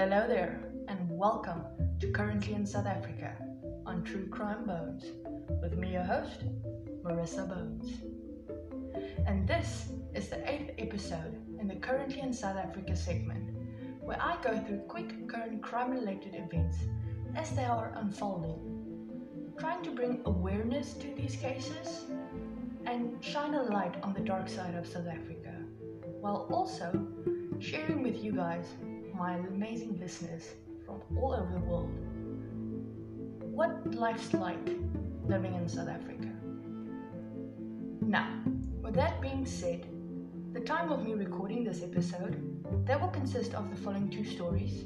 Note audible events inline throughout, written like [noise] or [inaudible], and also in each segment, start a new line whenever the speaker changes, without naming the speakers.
hello there, and welcome to Currently in South Africa on True Crime Bones with me, your host, Marissa Bones. And this is the eighth episode in the Currently in South Africa segment, where I go through quick current crime related events as they are unfolding, trying to bring awareness to these cases and shine a light on the dark side of South Africa, while also sharing with you guys my amazing listeners from all over the world what life's like living in South Africa. Now, with that being said, the time of me recording this episode, that will consist of the following two stories.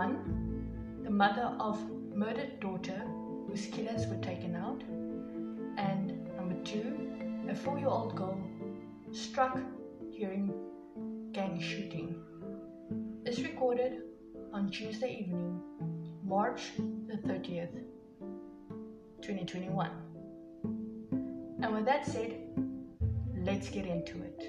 One, the mother of murdered daughter whose killers were taken out, and number two, a four-year-old girl struck during gang shooting is recorded on Tuesday evening, March the 30th, 2021. And with that said, let's get into it.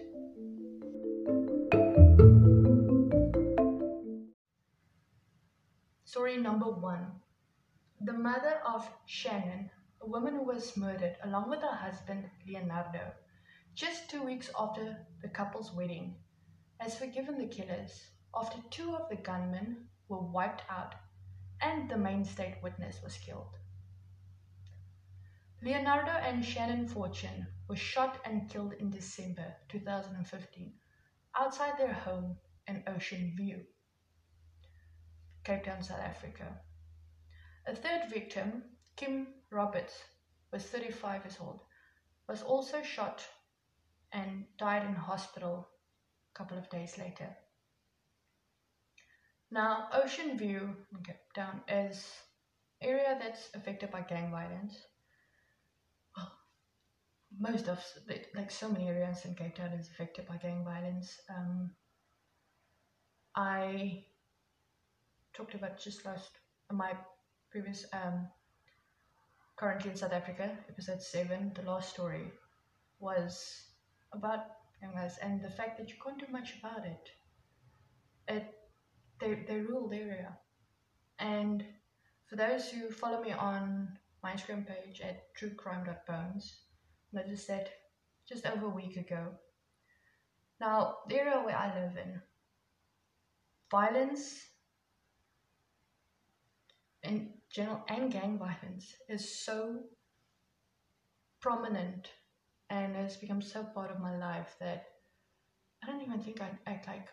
Story number one The mother of Shannon, a woman who was murdered along with her husband Leonardo, just two weeks after the couple's wedding, has forgiven the killers after two of the gunmen were wiped out and the main state witness was killed. Leonardo and Shannon Fortune were shot and killed in December 2015 outside their home in Ocean View, Cape Town, South Africa. A third victim, Kim Roberts, was 35 years old, was also shot and died in hospital a couple of days later. Now, Ocean View in Cape Town is area that's affected by gang violence. Well, most of like so many areas in Cape Town is affected by gang violence. Um, I talked about just last my previous um, currently in South Africa episode seven. The last story was about gang violence and the fact that you can't do much about it. It rule the area. And for those who follow me on my Instagram page at truecrime.bones, noticed that just over a week ago. Now, the area where I live in, violence in general and gang violence is so prominent and has become so part of my life that I don't even think I'd act like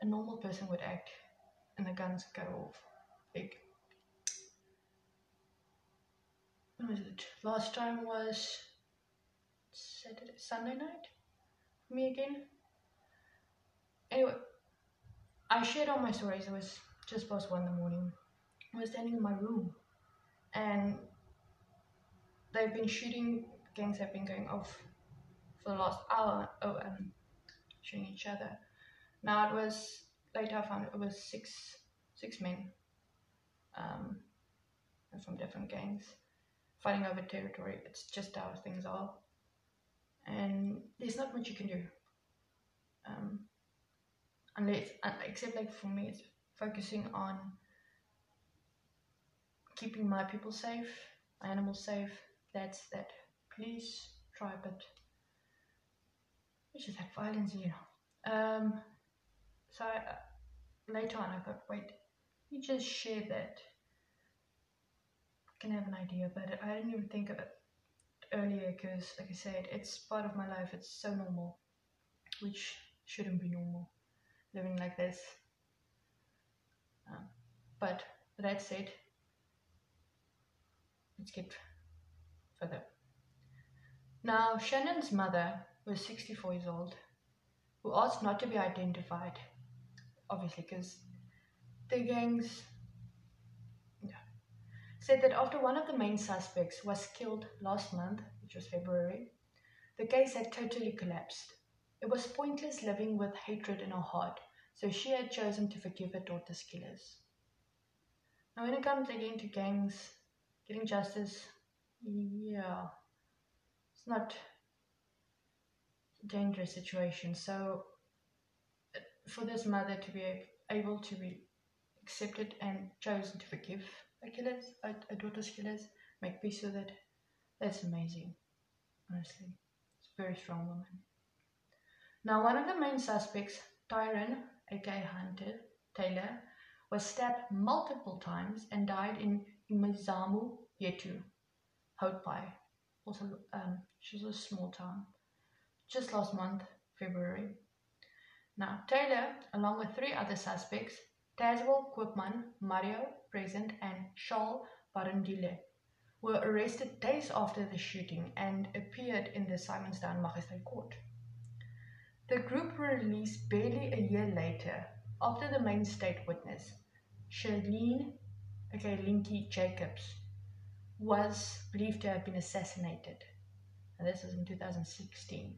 a normal person would act and the guns go off. Like, when was it? Last time was Saturday, Sunday night? Me again? Anyway, I shared all my stories. It was just past one in the morning. I was standing in my room and they've been shooting, gangs have been going off for the last hour, oh, um, shooting each other. Now it was later I found it was six six men um, from different gangs fighting over territory. It's just how things are, and there's not much you can do. Um, unless, uh, except like for me, it's focusing on keeping my people safe, my animals safe. That's that. Please try, but it's just that violence, you know. Um, so I, later on I thought, wait, you just share that. I can have an idea, but I didn't even think of it earlier because, like I said, it's part of my life. It's so normal, which shouldn't be normal, living like this. Um, but that said, let's get further. Now, Shannon's mother was 64 years old, who asked not to be identified obviously, because the gangs said that after one of the main suspects was killed last month, which was February, the case had totally collapsed. It was pointless living with hatred in her heart, so she had chosen to forgive her daughter's killers. Now, when it comes again to gangs, getting justice, yeah, it's not a dangerous situation. So for this mother to be able to be accepted and chosen to forgive Achilles, a, daughter's killers, make peace with it. That's amazing, honestly. It's a very strong woman. Now, one of the main suspects, Tyrone, aka Hunter Taylor, was stabbed multiple times and died in Imizamo, Yethu, Houtpai. Also, um, she's a small town. Just last month, February. Now, Taylor, along with three other suspects, Tazewell Koopman, Mario Present, and Charles Barendile, were arrested days after the shooting and appeared in the Simonstown Magistrate Court. The group were released barely a year later after the main state witness, Charlene okay, Linky Jacobs, was believed to have been assassinated. And this was in 2016.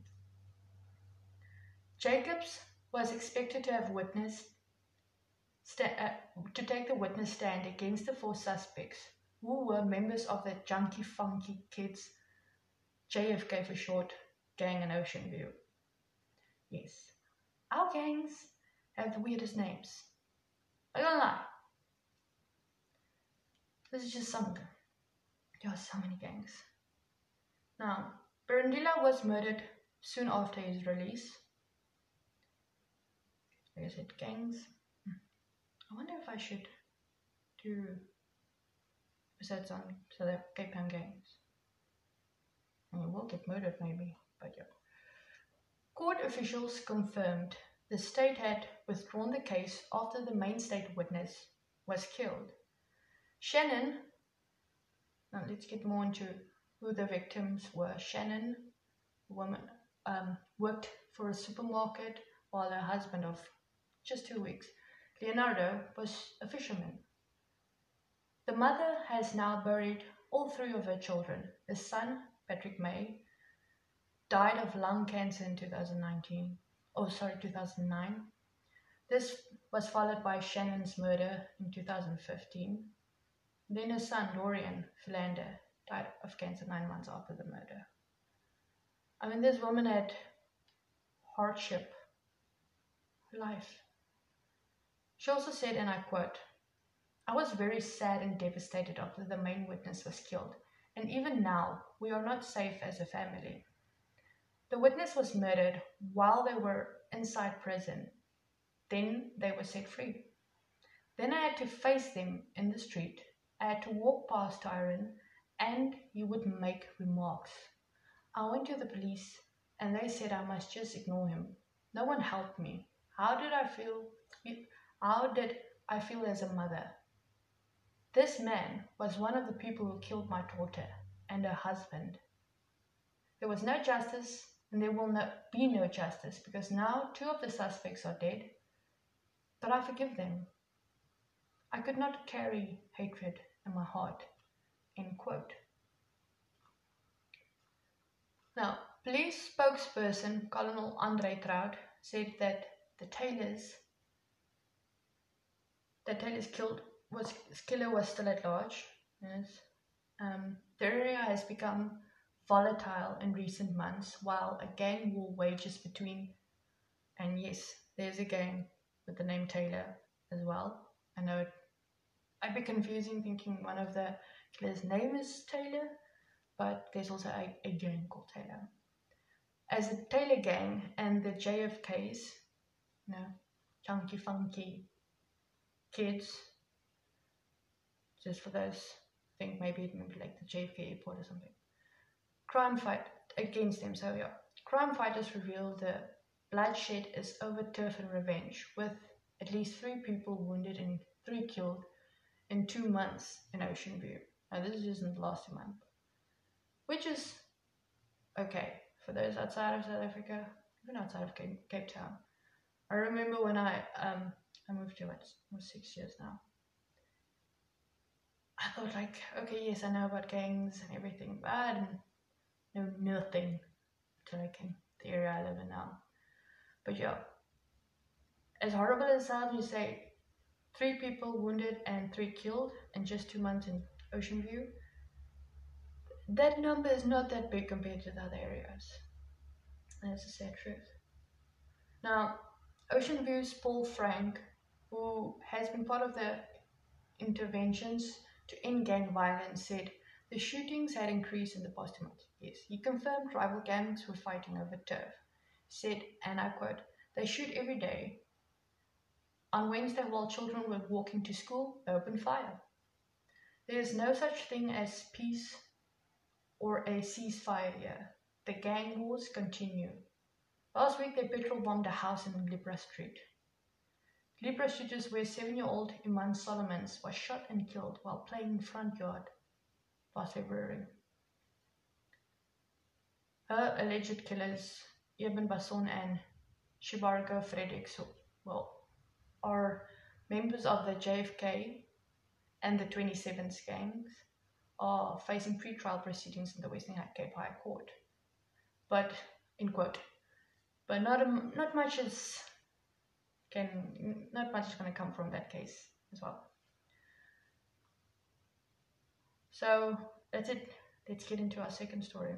Jacobs was expected to have witnessed uh, to take the witness stand against the four suspects who were members of the Junkie Funky Kids JFK for short gang in Ocean View. Yes, our gangs have the weirdest names. I don't lie. This is just some. There are so many gangs. Now, Barendile was murdered soon after his release. Like I said, gangs. I wonder if I should do episodes on so that Cape Town gangs. And you will get murdered maybe, but yeah. Court officials confirmed the state had withdrawn the case after the main state witness was killed. Shannon, now let's get more into who the victims were. Shannon, woman, um, worked for a supermarket while her husband of just two weeks Leonardo was a fisherman. The mother has now buried all three of her children. The son, Patrick May, died of lung cancer in 2019. Oh, sorry, 2009. This was followed by Shannon's murder in 2015. Then her son, Dorian Philander, died of cancer nine months after the murder. I mean, this woman had hardship, life. She also said, and I quote, I was very sad and devastated after the main witness was killed, and even now we are not safe as a family. The witness was murdered while they were inside prison. Then they were set free. Then I had to face them in the street. I had to walk past Tyrone, and he would make remarks. I went to the police, and they said I must just ignore him. No one helped me. How did I feel? How did I feel as a mother? This man was one of the people who killed my daughter and her husband. There was no justice, and there will no, be no justice because now two of the suspects are dead, but I forgive them. I could not carry hatred in my heart. End quote. Now, police spokesperson Colonel Andre Traut said that the Taylors Taylor's killed was killer was still at large. Yes. Um, the area has become volatile in recent months while a gang war wages between and yes, there's a gang with the name Taylor as well. I know it I'd be confusing thinking one of the killer's name is Taylor, but there's also a, a gang called Taylor. As the Taylor gang and the JFKs, you know, chunky funky kids, just for those, I think maybe it might maybe like the JFK airport or something. Crime fight against them. So yeah, crime fighters reveal the bloodshed is over turf and revenge, with at least three people wounded and three killed in two months in Ocean View. Now this isn't the last month, which is okay for those outside of South Africa, even outside of Cape, Cape Town. I remember when I um, I moved here what six years now. I thought like, okay, yes, I know about gangs and everything, but I know nothing until I came to the area I live in now. But yeah, as horrible as it sounds, you say three people wounded and three killed in just two months in Ocean View. That number is not that big compared to the other areas. That's the sad truth. Now, Ocean View's Paul Frank who has been part of the interventions to end gang violence, said the shootings had increased in the past two months. Yes, he confirmed rival gangs were fighting over turf. Said, and I quote, they shoot every day. On Wednesday, while children were walking to school, they opened fire. There is no such thing as peace or a ceasefire here. The gang wars continue. Last week, they petrol bombed a house in Libra Street. Libra Street is where seven-year-old Iman Solomons was shot and killed while playing in front yard last February. Her alleged killers, Eben Basson and Shibargo Fredericks, well, are members of the JFK and the 27th gangs are facing pre-trial proceedings in the Western Cape High Court. But, in quote, but not, a, not much is can not much is going to come from that case as well. So that's it. Let's get into our second story.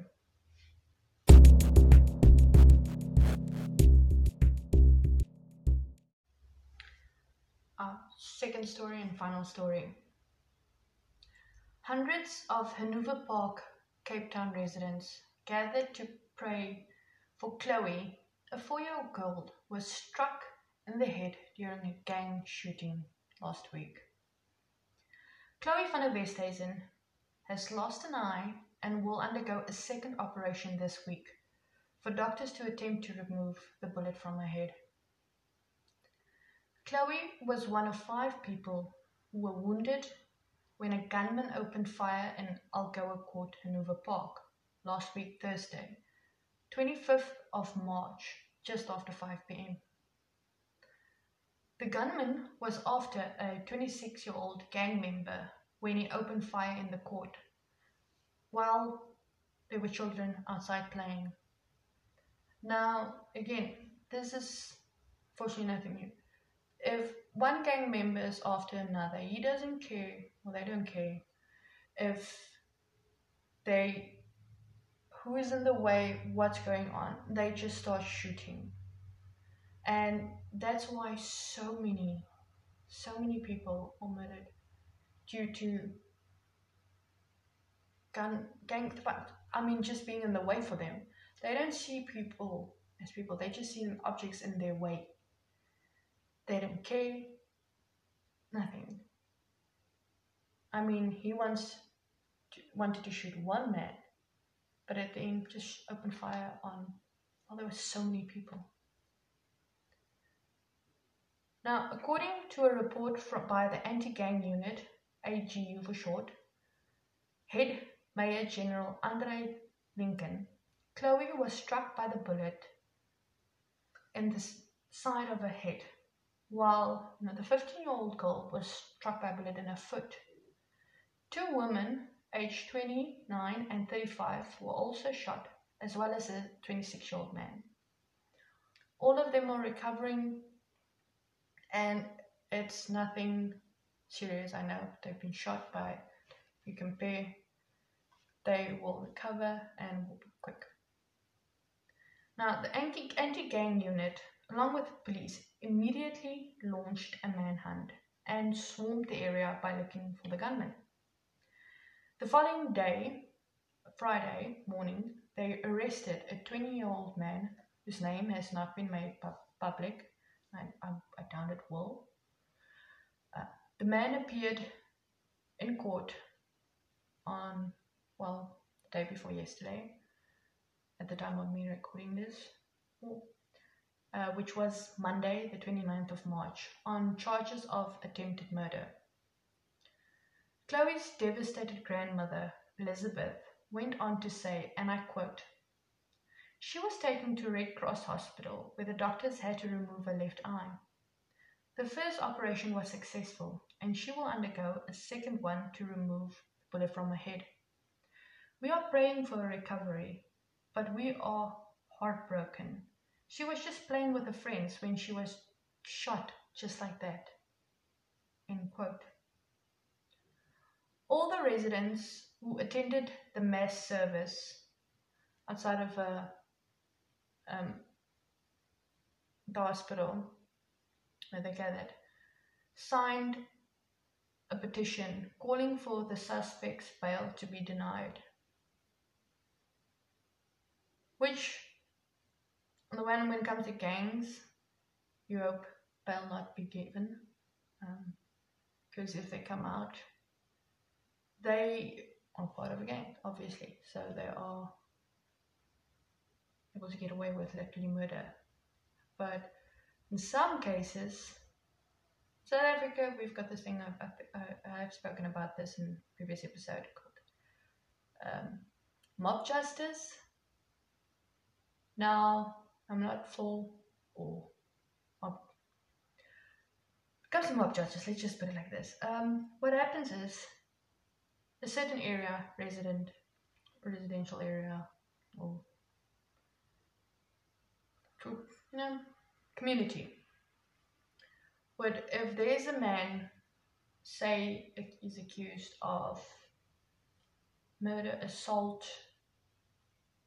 Our second story and final story. Hundreds of Hanover Park, Cape Town residents gathered to pray for Chloe, a four year old girl, was struck in the head during a gang shooting last week. Chloe van der Westhuizen has lost an eye and will undergo a second operation this week for doctors to attempt to remove the bullet from her head. Chloe was one of five people who were wounded when a gunman opened fire in Algoa Court, Hanover Park, last week Thursday, 25th of March, just after 5 pm. The gunman was after a 26 year old gang member when he opened fire in the court while there were children outside playing. Now, again, this is fortunately nothing new. If one gang member is after another, he doesn't care, or they don't care, if they, who is in the way, what's going on, they just start shooting. And that's why so many, so many people are murdered due to gun gang but I mean, just being in the way for them. They don't see people as people. They just see objects in their way. They don't care. Nothing. I mean, he once wanted to shoot one man, but at the end, just opened fire on. Well, there were so many people. Now, according to a report from, by the Anti-Gang Unit, AGU for short, head Mayor General Andre Lincoln, Chloe was struck by the bullet in the side of her head, while you know, the 15-year-old girl was struck by a bullet in her foot. Two women, aged 29 and 35, were also shot, as well as a 26-year-old man. All of them are recovering and it's nothing serious. I know they've been shot, but you compare, they will recover and will be quick. Now, the anti gang unit, along with the police, immediately launched a manhunt and swarmed the area by looking for the gunman. The following day, Friday morning, they arrested a 20 year old man whose name has not been made public I, I, I doubt it will. Uh, the man appeared in court on, well, the day before yesterday, at the time of me recording this, uh, which was Monday, the 29th of March, on charges of attempted murder. Chloe's devastated grandmother, Elizabeth, went on to say, and I quote, she was taken to Red Cross Hospital, where the doctors had to remove her left eye. The first operation was successful, and she will undergo a second one to remove the bullet from her head. We are praying for her recovery, but we are heartbroken. She was just playing with her friends when she was shot just like that. All the residents who attended the mass service outside of a um, the hospital where they gathered signed a petition calling for the suspect's bail to be denied. Which, on the one, when it comes to gangs, you hope bail not be given. Because um, if they come out, they are part of a gang, obviously. So they are able to get away with literally murder. But in some cases, South Africa, we've got this thing, I've, I've, I've spoken about this in previous episode called um, mob justice. Now, I'm not for or mob. Comes to mob justice, let's just put it like this. Um, what happens is a certain area, resident, residential area, or you know, community. But if there's a man, say, is accused of murder, assault,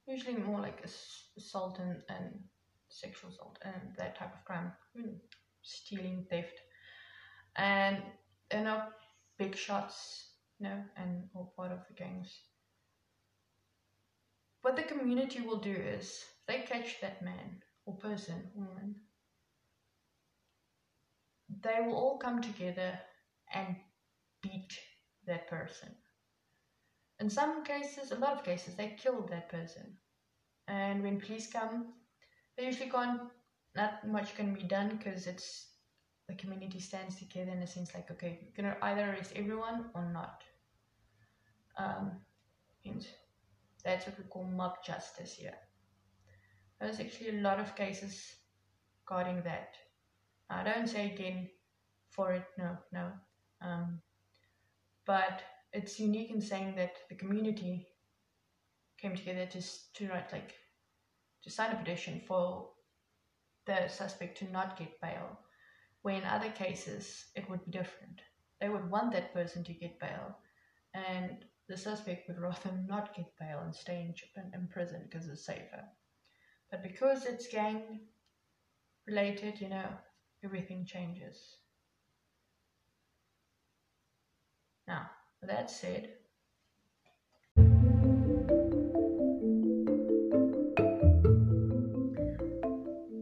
usually more like assault and, and sexual assault and that type of crime, stealing, theft, and they're not big shots, you know, and all part of the gangs. What the community will do is they catch that man or person, woman, they will all come together and beat that person. In some cases, a lot of cases, they kill that person. And when police come, they usually can't, not much can be done because it's the community stands together in a sense like, okay, you're gonna either arrest everyone or not. Um, and that's what we call mob justice here. There's actually a lot of cases regarding that. I don't say again for it, no, no. Um, but it's unique in saying that the community came together to to write like to sign a petition for the suspect to not get bail. Where in other cases it would be different. They would want that person to get bail, and the suspect would rather [laughs] not get bail and stay in, in prison because it's safer. But because it's gang related, you know, everything changes. Now, that said,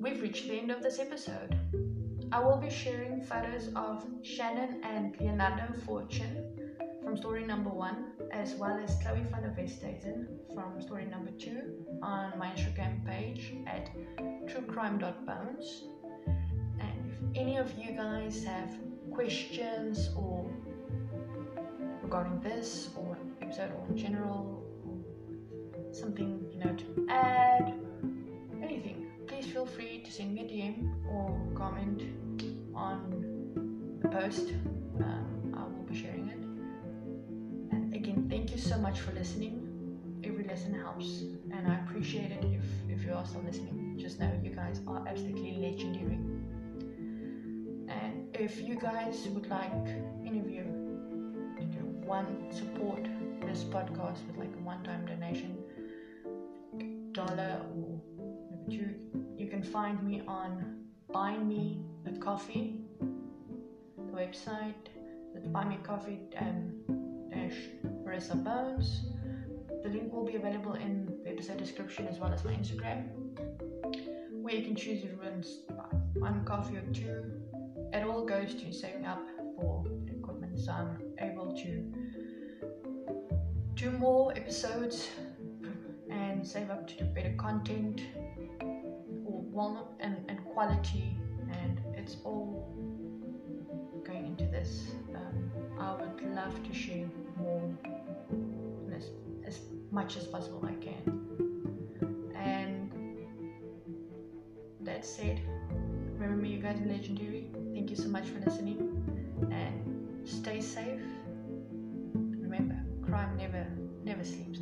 we've reached the end of this episode. I will be sharing photos of Shannon and Leonardo Fortune from story number one, as well as Chloe van der from story number two on my Instagram page at truecrime.bones And if any of you guys have questions or regarding this or episode or in general or something you know to add anything please feel free to send me a dm or comment on the post. Um, i will be sharing it thank you so much for listening. Every lesson helps and i appreciate it if if you are still listening. Just know you guys are absolutely legendary. And if you guys would like any of you to do one support this podcast with like a one-time donation dollar or two you can find me on buy me a coffee the website that's buy me coffee um, dash marissa bones. The link will be available in the episode description as well as my instagram where you can choose if you want one coffee or two. It all goes to saving up for equipment so I'm able to do more episodes and save up to do better content or well and, and quality and it's all going into this. Um, I would love to share more much as possible I can and that said remember you guys are legendary Thank you so much for listening and stay safe. Remember, crime never, never sleeps.